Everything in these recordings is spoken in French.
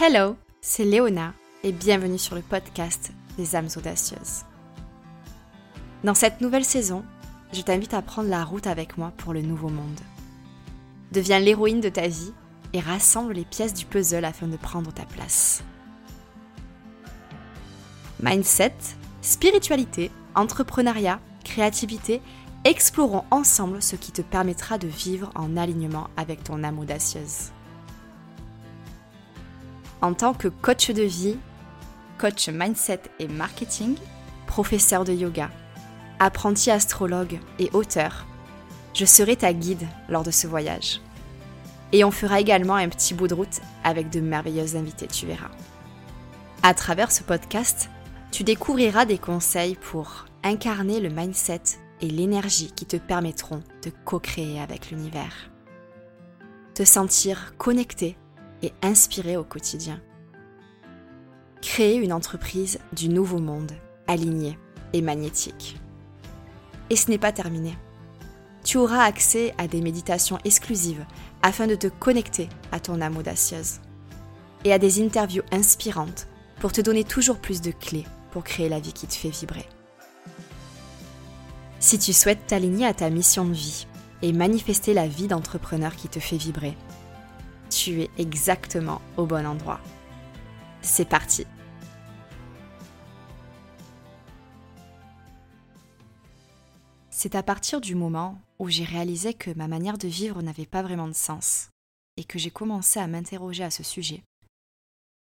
Hello, c'est Léona et bienvenue sur le podcast des âmes audacieuses. Dans cette nouvelle saison, je t'invite à prendre la route avec moi pour le nouveau monde. Deviens l'héroïne de ta vie et rassemble les pièces du puzzle afin de prendre ta place. Mindset, spiritualité, entrepreneuriat, créativité, explorons ensemble ce qui te permettra de vivre en alignement avec ton âme audacieuse. En tant que coach de vie, coach mindset et marketing, professeur de yoga, apprenti astrologue et auteur, je serai ta guide lors de ce voyage. Et on fera également un petit bout de route avec de merveilleuses invités, tu verras. À travers ce podcast, tu découvriras des conseils pour incarner le mindset et l'énergie qui te permettront de co-créer avec l'univers. Te sentir connecté et inspiré au quotidien. Créer une entreprise du nouveau monde, alignée et magnétique. Et ce n'est pas terminé. Tu auras accès à des méditations exclusives afin de te connecter à ton âme audacieuse. Et à des interviews inspirantes pour te donner toujours plus de clés pour créer la vie qui te fait vibrer. Si tu souhaites t'aligner à ta mission de vie et manifester la vie d'entrepreneur qui te fait vibrer, tu es exactement au bon endroit. C'est parti C'est à partir du moment où j'ai réalisé que ma manière de vivre n'avait pas vraiment de sens et que j'ai commencé à m'interroger à ce sujet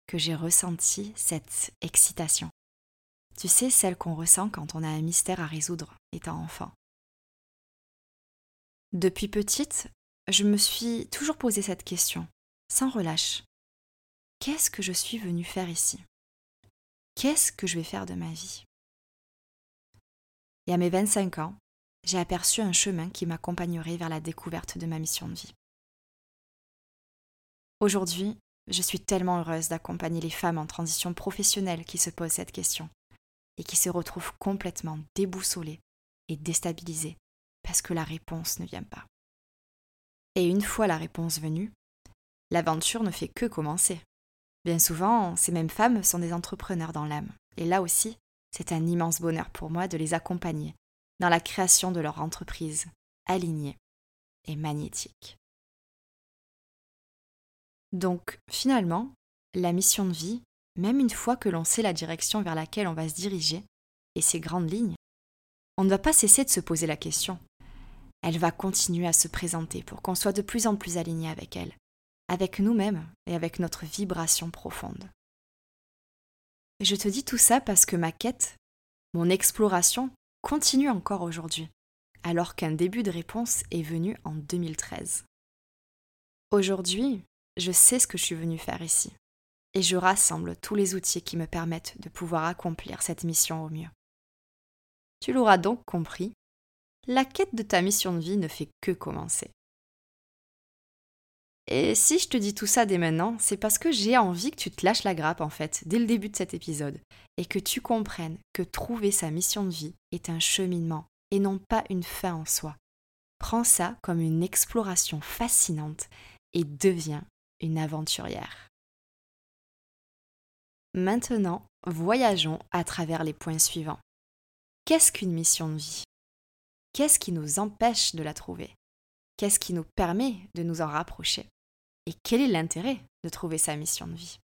que j'ai ressenti cette excitation. Tu sais, celle qu'on ressent quand on a un mystère à résoudre étant enfant. Depuis petite, je me suis toujours posé cette question sans relâche. Qu'est-ce que je suis venue faire ici? Qu'est-ce que je vais faire de ma vie? Et à mes 25 ans, j'ai aperçu un chemin qui m'accompagnerait vers la découverte de ma mission de vie. Aujourd'hui, je suis tellement heureuse d'accompagner les femmes en transition professionnelle qui se posent cette question et qui se retrouvent complètement déboussolées et déstabilisées parce que la réponse ne vient pas. Et une fois la réponse venue, l'aventure ne fait que commencer. Bien souvent, ces mêmes femmes sont des entrepreneurs dans l'âme. Et là aussi, c'est un immense bonheur pour moi de les accompagner dans la création de leur entreprise alignée et magnétique. Donc, finalement, la mission de vie, même une fois que l'on sait la direction vers laquelle on va se diriger et ses grandes lignes, on ne va pas cesser de se poser la question. Elle va continuer à se présenter pour qu'on soit de plus en plus aligné avec elle, avec nous-mêmes et avec notre vibration profonde. Je te dis tout ça parce que ma quête, mon exploration, continue encore aujourd'hui, alors qu'un début de réponse est venu en 2013. Aujourd'hui, je sais ce que je suis venue faire ici, et je rassemble tous les outils qui me permettent de pouvoir accomplir cette mission au mieux. Tu l'auras donc compris, la quête de ta mission de vie ne fait que commencer. Et si je te dis tout ça dès maintenant, c'est parce que j'ai envie que tu te lâches la grappe en fait, dès le début de cet épisode, et que tu comprennes que trouver sa mission de vie est un cheminement et non pas une fin en soi. Prends ça comme une exploration fascinante et deviens une aventurière. Maintenant, voyageons à travers les points suivants. Qu'est-ce qu'une mission de vie? Qu'est-ce qui nous empêche de la trouver? Qu'est-ce qui nous permet de nous en rapprocher? Et quel est l'intérêt de trouver sa mission de vie?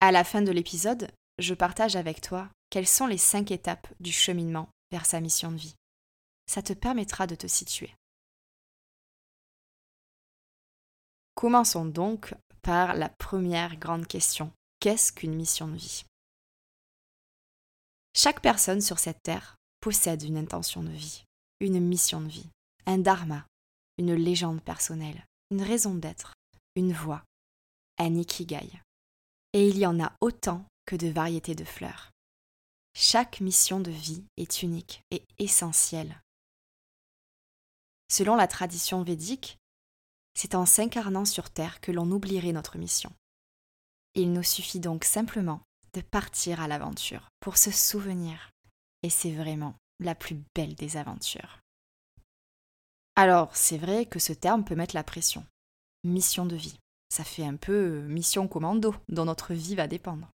À la fin de l'épisode, je partage avec toi quelles sont les cinq étapes du cheminement vers sa mission de vie. Ça te permettra de te situer. Commençons donc par la première grande question. Qu'est-ce qu'une mission de vie? Chaque personne sur cette terre possède une intention de vie, une mission de vie, un dharma, une légende personnelle, une raison d'être, une voix, un ikigai. Et il y en a autant que de variétés de fleurs. Chaque mission de vie est unique et essentielle. Selon la tradition védique, c'est en s'incarnant sur Terre que l'on oublierait notre mission. Il nous suffit donc simplement de partir à l'aventure pour se souvenir, et c'est vraiment la plus belle des aventures. Alors, c'est vrai que ce terme peut mettre la pression mission de vie. ça fait un peu mission commando dont notre vie va dépendre.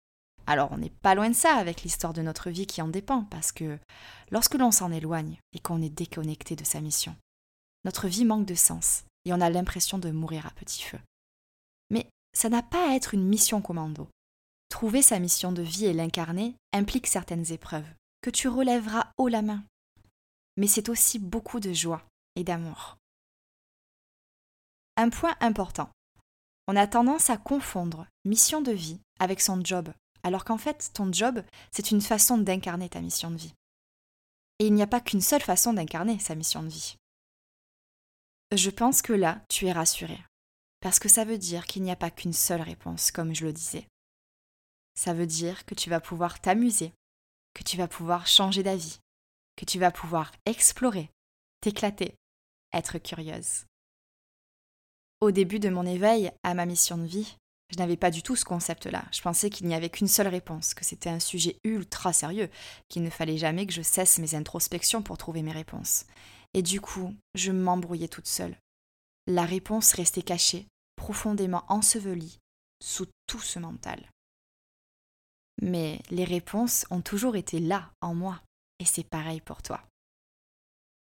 Alors on n'est pas loin de ça avec l'histoire de notre vie qui en dépend, parce que lorsque l'on s'en éloigne et qu'on est déconnecté de sa mission, notre vie manque de sens et on a l'impression de mourir à petit feu. Mais ça n'a pas à être une mission commando. Trouver sa mission de vie et l'incarner implique certaines épreuves, que tu relèveras haut la main. Mais c'est aussi beaucoup de joie et d'amour. Un point important. On a tendance à confondre mission de vie avec son job, alors qu'en fait, ton job, c'est une façon d'incarner ta mission de vie. Et il n'y a pas qu'une seule façon d'incarner sa mission de vie. Je pense que là, tu es rassuré, parce que ça veut dire qu'il n'y a pas qu'une seule réponse, comme je le disais. Ça veut dire que tu vas pouvoir t'amuser, que tu vas pouvoir changer d'avis, que tu vas pouvoir explorer, t'éclater, être curieuse. Au début de mon éveil à ma mission de vie, je n'avais pas du tout ce concept-là. Je pensais qu'il n'y avait qu'une seule réponse, que c'était un sujet ultra sérieux, qu'il ne fallait jamais que je cesse mes introspections pour trouver mes réponses. Et du coup, je m'embrouillais toute seule. La réponse restait cachée, profondément ensevelie, sous tout ce mental. Mais les réponses ont toujours été là, en moi, et c'est pareil pour toi.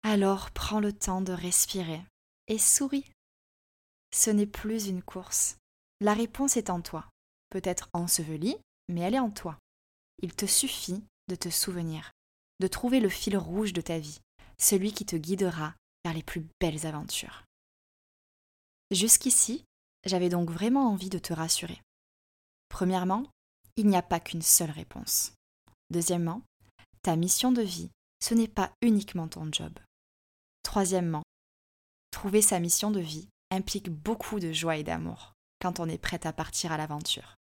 Alors prends le temps de respirer et souris. Ce n'est plus une course. La réponse est en toi. Peut-être ensevelie, mais elle est en toi. Il te suffit de te souvenir, de trouver le fil rouge de ta vie, celui qui te guidera vers les plus belles aventures. Jusqu'ici, j'avais donc vraiment envie de te rassurer. Premièrement, il n'y a pas qu'une seule réponse. Deuxièmement, ta mission de vie, ce n'est pas uniquement ton job. Troisièmement, trouver sa mission de vie implique beaucoup de joie et d'amour quand on est prêt à partir à l'aventure.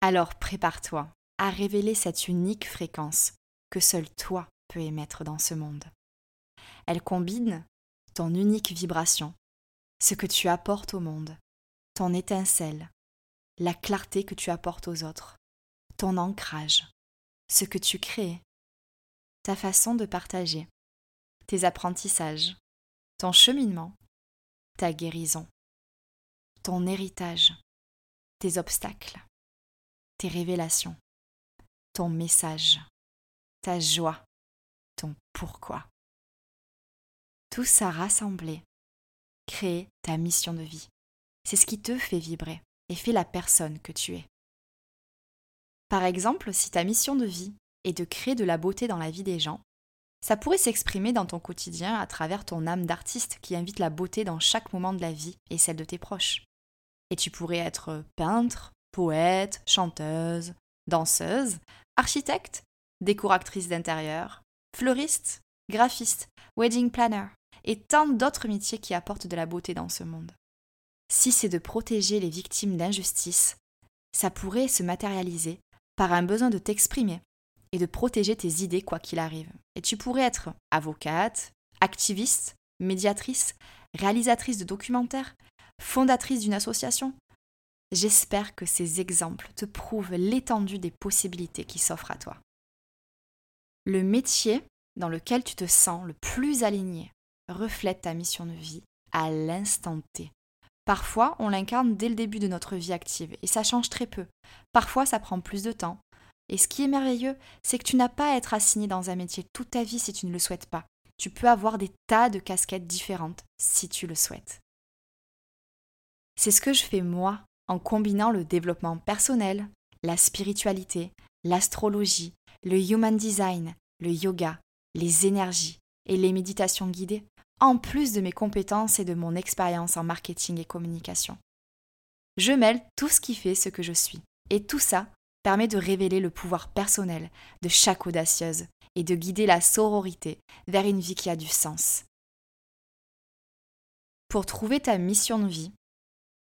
Alors prépare-toi à révéler cette unique fréquence que seul toi peux émettre dans ce monde. Elle combine ton unique vibration, ce que tu apportes au monde, ton étincelle, la clarté que tu apportes aux autres, ton ancrage, ce que tu crées, ta façon de partager, tes apprentissages, ton cheminement, ta guérison, ton héritage, tes obstacles, tes révélations, ton message, ta joie, ton pourquoi. Tout ça rassemblé, crée ta mission de vie. C'est ce qui te fait vibrer et fait la personne que tu es. Par exemple, si ta mission de vie est de créer de la beauté dans la vie des gens, ça pourrait s'exprimer dans ton quotidien à travers ton âme d'artiste qui invite la beauté dans chaque moment de la vie et celle de tes proches. Et tu pourrais être peintre, poète, chanteuse, danseuse, architecte, décoratrice d'intérieur, fleuriste, graphiste, wedding planner et tant d'autres métiers qui apportent de la beauté dans ce monde. Si c'est de protéger les victimes d'injustice, ça pourrait se matérialiser par un besoin de t'exprimer et de protéger tes idées quoi qu'il arrive. Et tu pourrais être avocate, activiste, médiatrice, réalisatrice de documentaires, fondatrice d'une association. J'espère que ces exemples te prouvent l'étendue des possibilités qui s'offrent à toi. Le métier dans lequel tu te sens le plus aligné reflète ta mission de vie à l'instant T. Parfois, on l'incarne dès le début de notre vie active et ça change très peu. Parfois, ça prend plus de temps. Et ce qui est merveilleux, c'est que tu n'as pas à être assigné dans un métier toute ta vie si tu ne le souhaites pas. Tu peux avoir des tas de casquettes différentes si tu le souhaites. C'est ce que je fais moi en combinant le développement personnel, la spiritualité, l'astrologie, le human design, le yoga, les énergies et les méditations guidées, en plus de mes compétences et de mon expérience en marketing et communication. Je mêle tout ce qui fait ce que je suis, et tout ça permet de révéler le pouvoir personnel de chaque audacieuse et de guider la sororité vers une vie qui a du sens. Pour trouver ta mission de vie,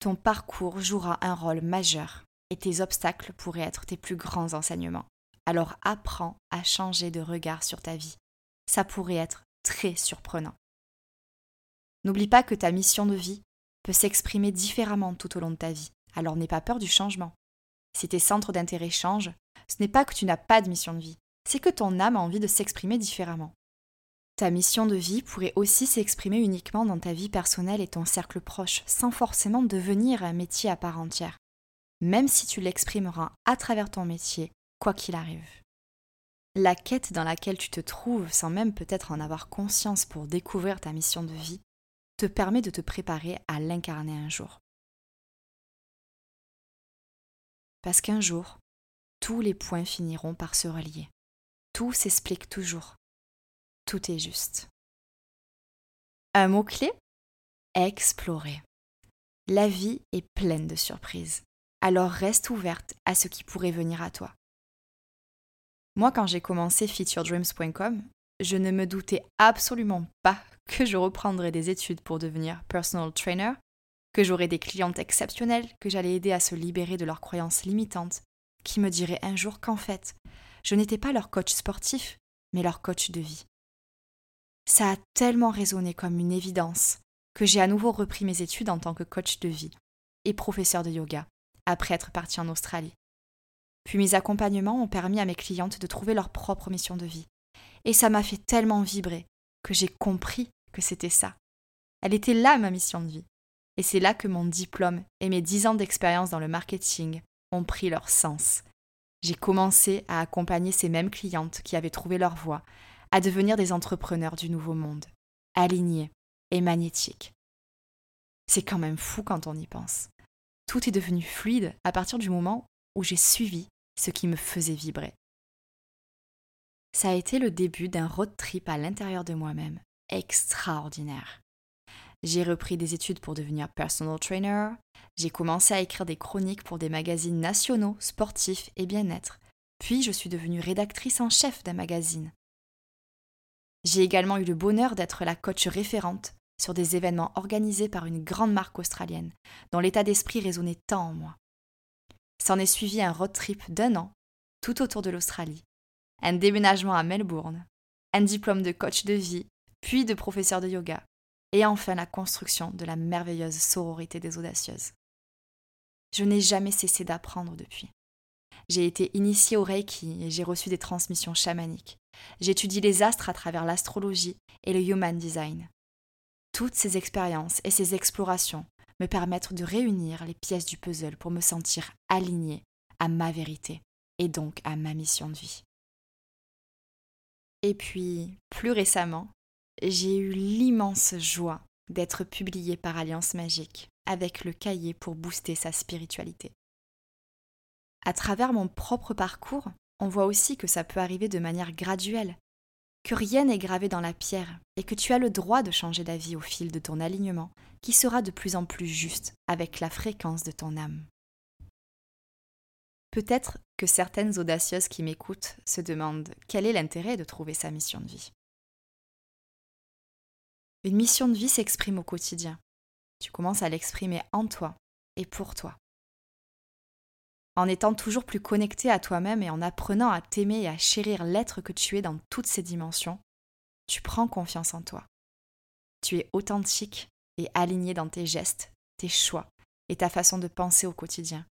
ton parcours jouera un rôle majeur et tes obstacles pourraient être tes plus grands enseignements. Alors apprends à changer de regard sur ta vie. Ça pourrait être très surprenant. N'oublie pas que ta mission de vie peut s'exprimer différemment tout au long de ta vie, alors n'aie pas peur du changement. Si tes centres d'intérêt changent, ce n'est pas que tu n'as pas de mission de vie, c'est que ton âme a envie de s'exprimer différemment. Ta mission de vie pourrait aussi s'exprimer uniquement dans ta vie personnelle et ton cercle proche, sans forcément devenir un métier à part entière, même si tu l'exprimeras à travers ton métier, quoi qu'il arrive. La quête dans laquelle tu te trouves, sans même peut-être en avoir conscience pour découvrir ta mission de vie, te permet de te préparer à l'incarner un jour. Parce qu'un jour, tous les points finiront par se relier. Tout s'explique toujours tout est juste. Un mot-clé? Explorer. La vie est pleine de surprises, alors reste ouverte à ce qui pourrait venir à toi. Moi, quand j'ai commencé featuredreams.com, je ne me doutais absolument pas que je reprendrais des études pour devenir personal trainer, que j'aurais des clientes exceptionnelles, que j'allais aider à se libérer de leurs croyances limitantes, qui me diraient un jour qu'en fait, je n'étais pas leur coach sportif, mais leur coach de vie ça a tellement résonné comme une évidence que j'ai à nouveau repris mes études en tant que coach de vie et professeur de yoga, après être parti en Australie. Puis mes accompagnements ont permis à mes clientes de trouver leur propre mission de vie. Et ça m'a fait tellement vibrer que j'ai compris que c'était ça. Elle était là ma mission de vie. Et c'est là que mon diplôme et mes dix ans d'expérience dans le marketing ont pris leur sens. J'ai commencé à accompagner ces mêmes clientes qui avaient trouvé leur voie, à devenir des entrepreneurs du nouveau monde, alignés et magnétiques. C'est quand même fou quand on y pense. Tout est devenu fluide à partir du moment où j'ai suivi ce qui me faisait vibrer. Ça a été le début d'un road trip à l'intérieur de moi-même, extraordinaire. J'ai repris des études pour devenir personal trainer, j'ai commencé à écrire des chroniques pour des magazines nationaux, sportifs et bien-être, puis je suis devenue rédactrice en chef d'un magazine, j'ai également eu le bonheur d'être la coach référente sur des événements organisés par une grande marque australienne, dont l'état d'esprit résonnait tant en moi. S'en est suivi un road trip d'un an, tout autour de l'Australie, un déménagement à Melbourne, un diplôme de coach de vie, puis de professeur de yoga, et enfin la construction de la merveilleuse sororité des audacieuses. Je n'ai jamais cessé d'apprendre depuis. J'ai été initiée au Reiki et j'ai reçu des transmissions chamaniques. J'étudie les astres à travers l'astrologie et le human design. Toutes ces expériences et ces explorations me permettent de réunir les pièces du puzzle pour me sentir alignée à ma vérité et donc à ma mission de vie. Et puis, plus récemment, j'ai eu l'immense joie d'être publiée par Alliance Magique avec le cahier pour booster sa spiritualité. À travers mon propre parcours, on voit aussi que ça peut arriver de manière graduelle, que rien n'est gravé dans la pierre et que tu as le droit de changer d'avis au fil de ton alignement qui sera de plus en plus juste avec la fréquence de ton âme. Peut-être que certaines audacieuses qui m'écoutent se demandent quel est l'intérêt de trouver sa mission de vie. Une mission de vie s'exprime au quotidien. Tu commences à l'exprimer en toi et pour toi en étant toujours plus connecté à toi-même et en apprenant à t'aimer et à chérir l'être que tu es dans toutes ses dimensions, tu prends confiance en toi. Tu es authentique et aligné dans tes gestes, tes choix et ta façon de penser au quotidien.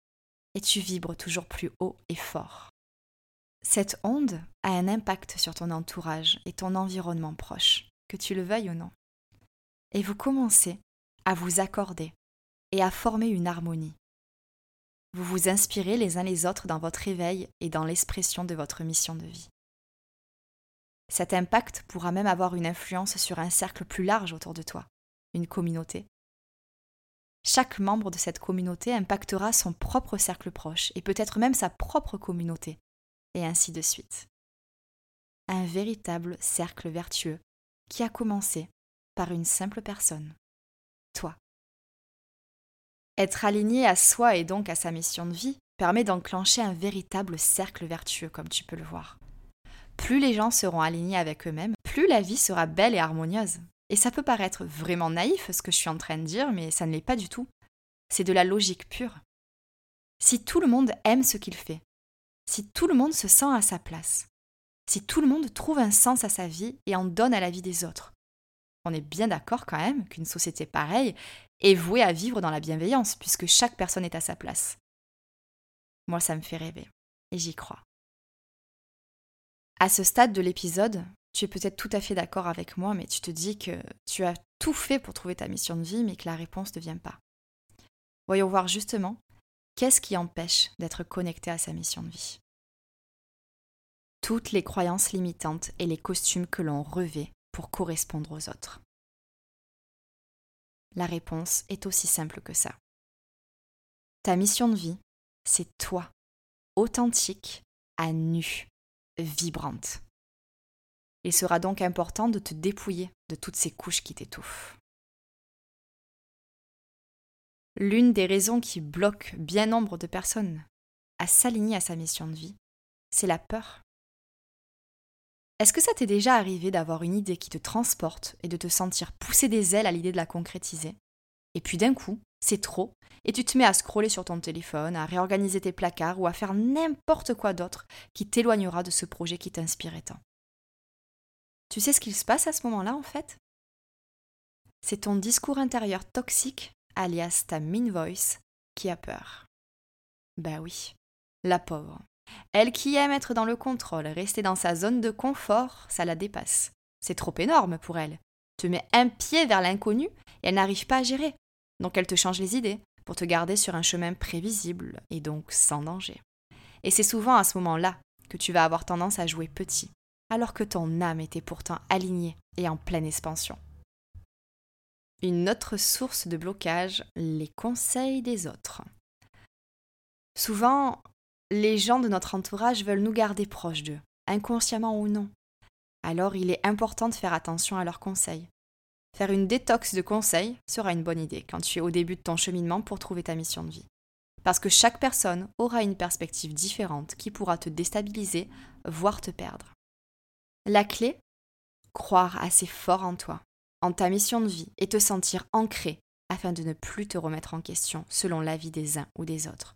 Et tu vibres toujours plus haut et fort. Cette onde a un impact sur ton entourage et ton environnement proche, que tu le veuilles ou non. Et vous commencez à vous accorder et à former une harmonie vous vous inspirez les uns les autres dans votre éveil et dans l'expression de votre mission de vie. Cet impact pourra même avoir une influence sur un cercle plus large autour de toi, une communauté. Chaque membre de cette communauté impactera son propre cercle proche et peut-être même sa propre communauté, et ainsi de suite. Un véritable cercle vertueux qui a commencé par une simple personne, toi. Être aligné à soi et donc à sa mission de vie permet d'enclencher un véritable cercle vertueux, comme tu peux le voir. Plus les gens seront alignés avec eux-mêmes, plus la vie sera belle et harmonieuse. Et ça peut paraître vraiment naïf ce que je suis en train de dire, mais ça ne l'est pas du tout. C'est de la logique pure. Si tout le monde aime ce qu'il fait, si tout le monde se sent à sa place, si tout le monde trouve un sens à sa vie et en donne à la vie des autres, on est bien d'accord quand même qu'une société pareille est vouée à vivre dans la bienveillance, puisque chaque personne est à sa place. Moi, ça me fait rêver, et j'y crois. À ce stade de l'épisode, tu es peut-être tout à fait d'accord avec moi, mais tu te dis que tu as tout fait pour trouver ta mission de vie, mais que la réponse ne vient pas. Voyons voir justement qu'est-ce qui empêche d'être connecté à sa mission de vie? Toutes les croyances limitantes et les costumes que l'on revêt pour correspondre aux autres. La réponse est aussi simple que ça. Ta mission de vie, c'est toi, authentique, à nu, vibrante. Il sera donc important de te dépouiller de toutes ces couches qui t'étouffent. L'une des raisons qui bloque bien nombre de personnes à s'aligner à sa mission de vie, c'est la peur. Est-ce que ça t'est déjà arrivé d'avoir une idée qui te transporte et de te sentir pousser des ailes à l'idée de la concrétiser? Et puis d'un coup, c'est trop, et tu te mets à scroller sur ton téléphone, à réorganiser tes placards ou à faire n'importe quoi d'autre qui t'éloignera de ce projet qui t'inspirait tant. Tu sais ce qu'il se passe à ce moment-là en fait? C'est ton discours intérieur toxique, alias ta mean voice, qui a peur. Bah oui, la pauvre. Elle qui aime être dans le contrôle, rester dans sa zone de confort, ça la dépasse. C'est trop énorme pour elle. Te met un pied vers l'inconnu et elle n'arrive pas à gérer. Donc elle te change les idées pour te garder sur un chemin prévisible et donc sans danger. Et c'est souvent à ce moment-là que tu vas avoir tendance à jouer petit, alors que ton âme était pourtant alignée et en pleine expansion. Une autre source de blocage, les conseils des autres. Souvent, les gens de notre entourage veulent nous garder proches d'eux, inconsciemment ou non. Alors il est important de faire attention à leurs conseils. Faire une détox de conseils sera une bonne idée quand tu es au début de ton cheminement pour trouver ta mission de vie. Parce que chaque personne aura une perspective différente qui pourra te déstabiliser, voire te perdre. La clé Croire assez fort en toi, en ta mission de vie et te sentir ancré afin de ne plus te remettre en question selon l'avis des uns ou des autres.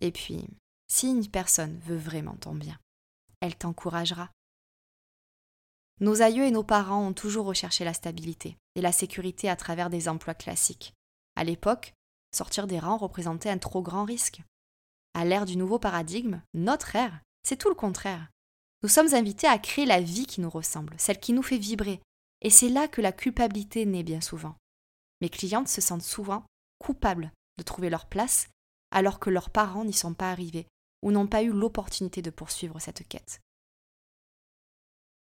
Et puis, si une personne veut vraiment ton bien, elle t'encouragera. Nos aïeux et nos parents ont toujours recherché la stabilité et la sécurité à travers des emplois classiques. À l'époque, sortir des rangs représentait un trop grand risque. À l'ère du nouveau paradigme, notre ère, c'est tout le contraire. Nous sommes invités à créer la vie qui nous ressemble, celle qui nous fait vibrer. Et c'est là que la culpabilité naît bien souvent. Mes clientes se sentent souvent coupables de trouver leur place alors que leurs parents n'y sont pas arrivés ou n'ont pas eu l'opportunité de poursuivre cette quête.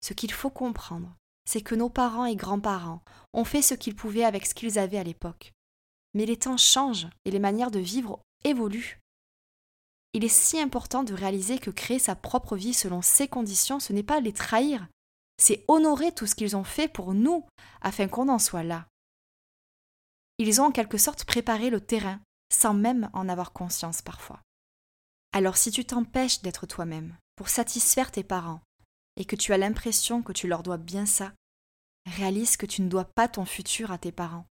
Ce qu'il faut comprendre, c'est que nos parents et grands-parents ont fait ce qu'ils pouvaient avec ce qu'ils avaient à l'époque. Mais les temps changent et les manières de vivre évoluent il est si important de réaliser que créer sa propre vie selon ses conditions, ce n'est pas les trahir, c'est honorer tout ce qu'ils ont fait pour nous, afin qu'on en soit là. Ils ont en quelque sorte préparé le terrain, sans même en avoir conscience parfois. Alors si tu t'empêches d'être toi-même, pour satisfaire tes parents, et que tu as l'impression que tu leur dois bien ça, réalise que tu ne dois pas ton futur à tes parents.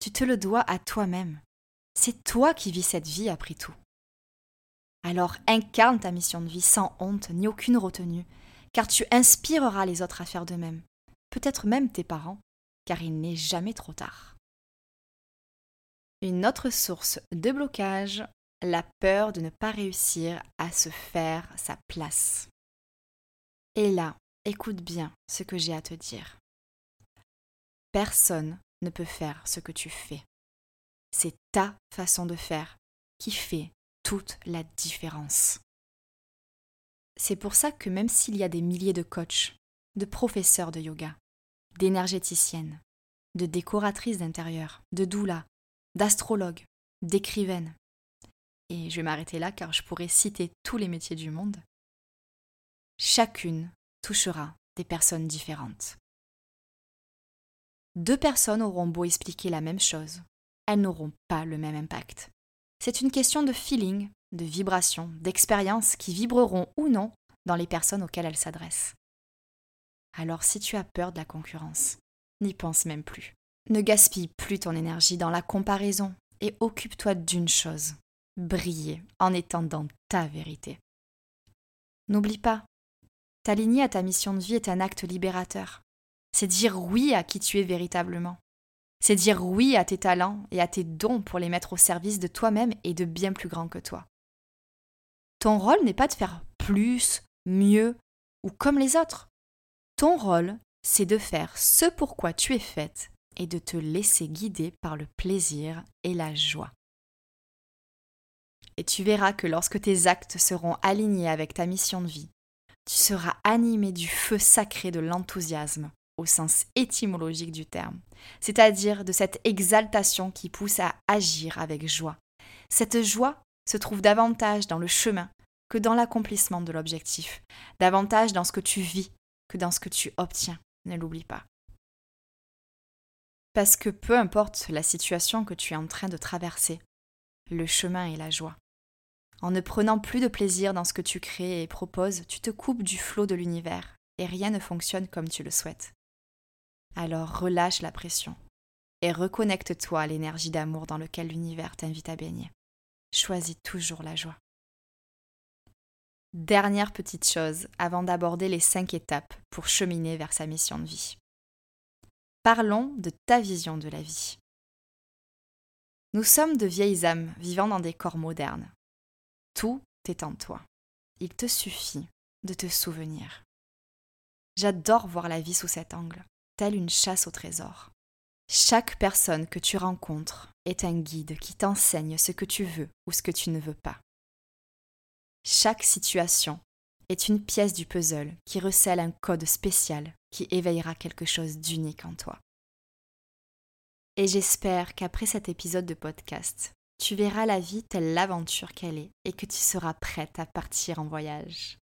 Tu te le dois à toi-même. C'est toi qui vis cette vie après tout. Alors incarne ta mission de vie sans honte ni aucune retenue, car tu inspireras les autres à faire de même, peut-être même tes parents, car il n'est jamais trop tard. Une autre source de blocage, la peur de ne pas réussir à se faire sa place. Et là, écoute bien ce que j'ai à te dire. Personne ne peut faire ce que tu fais. C'est ta façon de faire qui fait toute la différence. C'est pour ça que même s'il y a des milliers de coachs, de professeurs de yoga, d'énergéticiennes, de décoratrices d'intérieur, de doulas, d'astrologues, d'écrivaines, et je vais m'arrêter là car je pourrais citer tous les métiers du monde, chacune touchera des personnes différentes. Deux personnes auront beau expliquer la même chose, elles n'auront pas le même impact. C'est une question de feeling, de vibration, d'expérience qui vibreront ou non dans les personnes auxquelles elles s'adressent. Alors si tu as peur de la concurrence, n'y pense même plus. Ne gaspille plus ton énergie dans la comparaison et occupe-toi d'une chose, briller en étant dans ta vérité. N'oublie pas, t'aligner à ta mission de vie est un acte libérateur. C'est dire oui à qui tu es véritablement. C'est dire oui à tes talents et à tes dons pour les mettre au service de toi-même et de bien plus grand que toi. Ton rôle n'est pas de faire plus, mieux ou comme les autres. Ton rôle, c'est de faire ce pourquoi tu es faite et de te laisser guider par le plaisir et la joie. Et tu verras que lorsque tes actes seront alignés avec ta mission de vie, tu seras animé du feu sacré de l'enthousiasme, au sens étymologique du terme, c'est-à-dire de cette exaltation qui pousse à agir avec joie. Cette joie se trouve davantage dans le chemin que dans l'accomplissement de l'objectif, davantage dans ce que tu vis que dans ce que tu obtiens, ne l'oublie pas. Parce que peu importe la situation que tu es en train de traverser, le chemin est la joie. En ne prenant plus de plaisir dans ce que tu crées et proposes, tu te coupes du flot de l'univers et rien ne fonctionne comme tu le souhaites. Alors relâche la pression et reconnecte-toi à l'énergie d'amour dans lequel l'univers t'invite à baigner. Choisis toujours la joie. Dernière petite chose avant d'aborder les cinq étapes pour cheminer vers sa mission de vie. Parlons de ta vision de la vie. Nous sommes de vieilles âmes vivant dans des corps modernes. Tout est en toi. Il te suffit de te souvenir. J'adore voir la vie sous cet angle, telle une chasse au trésor. Chaque personne que tu rencontres est un guide qui t'enseigne ce que tu veux ou ce que tu ne veux pas. Chaque situation est une pièce du puzzle qui recèle un code spécial qui éveillera quelque chose d'unique en toi. Et j'espère qu'après cet épisode de podcast, tu verras la vie telle l'aventure qu'elle est et que tu seras prête à partir en voyage.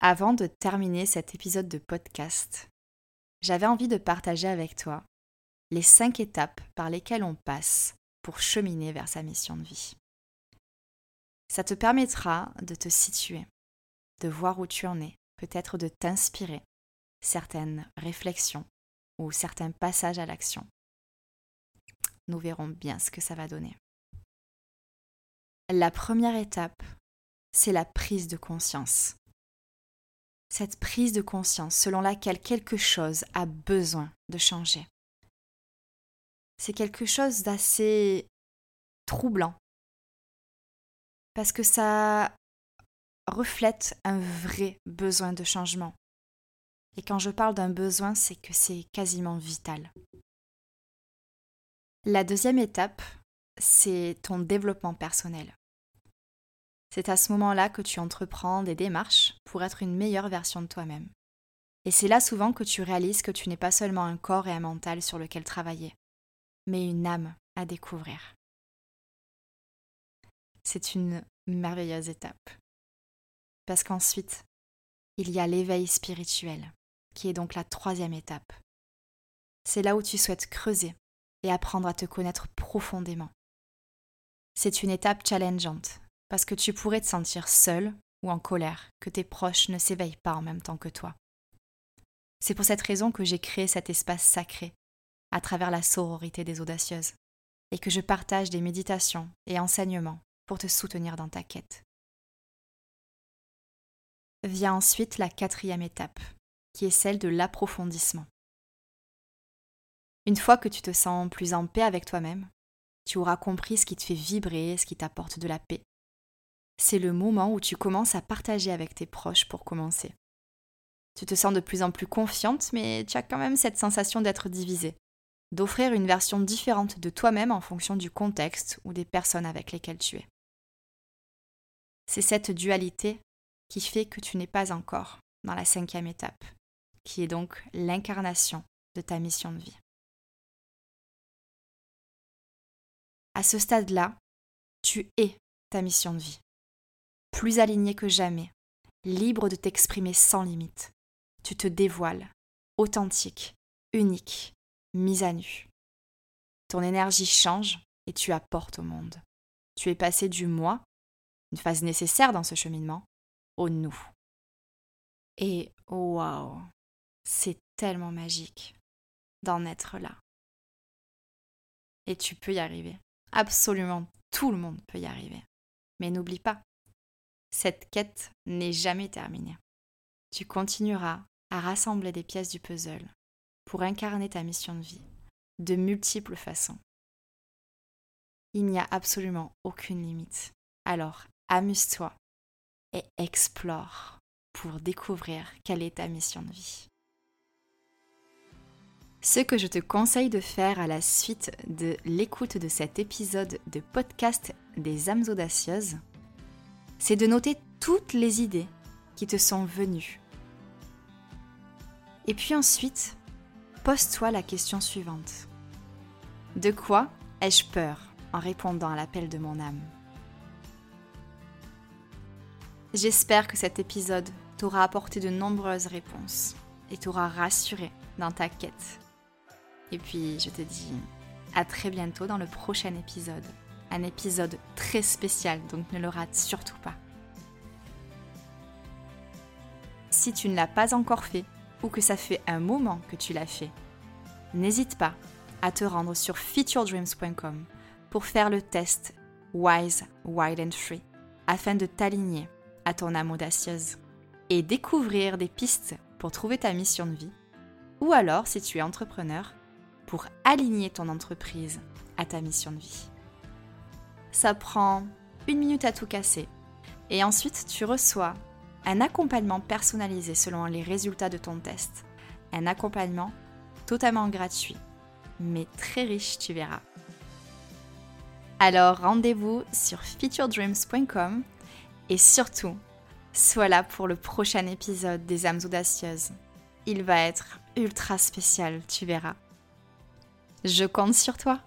Avant de terminer cet épisode de podcast, j'avais envie de partager avec toi les cinq étapes par lesquelles on passe pour cheminer vers sa mission de vie. Ça te permettra de te situer, de voir où tu en es, peut-être de t'inspirer certaines réflexions ou certains passages à l'action nous verrons bien ce que ça va donner. La première étape, c'est la prise de conscience. Cette prise de conscience selon laquelle quelque chose a besoin de changer. C'est quelque chose d'assez troublant parce que ça reflète un vrai besoin de changement. Et quand je parle d'un besoin, c'est que c'est quasiment vital. La deuxième étape, c'est ton développement personnel. C'est à ce moment-là que tu entreprends des démarches pour être une meilleure version de toi-même. Et c'est là souvent que tu réalises que tu n'es pas seulement un corps et un mental sur lequel travailler, mais une âme à découvrir. C'est une merveilleuse étape. Parce qu'ensuite, il y a l'éveil spirituel, qui est donc la troisième étape. C'est là où tu souhaites creuser et apprendre à te connaître profondément. C'est une étape challengeante, parce que tu pourrais te sentir seul ou en colère que tes proches ne s'éveillent pas en même temps que toi. C'est pour cette raison que j'ai créé cet espace sacré, à travers la sororité des audacieuses, et que je partage des méditations et enseignements pour te soutenir dans ta quête. Vient ensuite la quatrième étape, qui est celle de l'approfondissement. Une fois que tu te sens plus en paix avec toi-même, tu auras compris ce qui te fait vibrer, ce qui t'apporte de la paix. C'est le moment où tu commences à partager avec tes proches pour commencer. Tu te sens de plus en plus confiante, mais tu as quand même cette sensation d'être divisée, d'offrir une version différente de toi-même en fonction du contexte ou des personnes avec lesquelles tu es. C'est cette dualité qui fait que tu n'es pas encore dans la cinquième étape, qui est donc l'incarnation de ta mission de vie. À ce stade-là, tu es ta mission de vie. Plus aligné que jamais, libre de t'exprimer sans limite. Tu te dévoiles, authentique, unique, mise à nu. Ton énergie change et tu apportes au monde. Tu es passé du moi, une phase nécessaire dans ce cheminement, nous. Et waouh, c'est tellement magique d'en être là. Et tu peux y arriver. Absolument tout le monde peut y arriver. Mais n'oublie pas, cette quête n'est jamais terminée. Tu continueras à rassembler des pièces du puzzle pour incarner ta mission de vie de multiples façons. Il n'y a absolument aucune limite. Alors, amuse-toi et explore pour découvrir quelle est ta mission de vie. Ce que je te conseille de faire à la suite de l'écoute de cet épisode de podcast des âmes audacieuses, c'est de noter toutes les idées qui te sont venues. Et puis ensuite, pose-toi la question suivante. De quoi ai-je peur en répondant à l'appel de mon âme? J'espère que cet épisode t'aura apporté de nombreuses réponses et t'aura rassuré dans ta quête et puis je te dis à très bientôt dans le prochain épisode. Un épisode très spécial, donc ne le rate surtout pas. Si tu ne l'as pas encore fait ou que ça fait un moment que tu l'as fait, n'hésite pas à te rendre sur featuredreams.com pour faire le test Wise, Wild and Free afin de t'aligner à ton âme audacieuse et découvrir des pistes pour trouver ta mission de vie. Ou alors, si tu es entrepreneur, pour aligner ton entreprise à ta mission de vie. Ça prend une minute à tout casser et ensuite tu reçois un accompagnement personnalisé selon les résultats de ton test. Un accompagnement totalement gratuit, mais très riche, tu verras. Alors rendez-vous sur featuredreams.com et surtout, sois là pour le prochain épisode des âmes audacieuses. Il va être ultra spécial, tu verras. Je compte sur toi.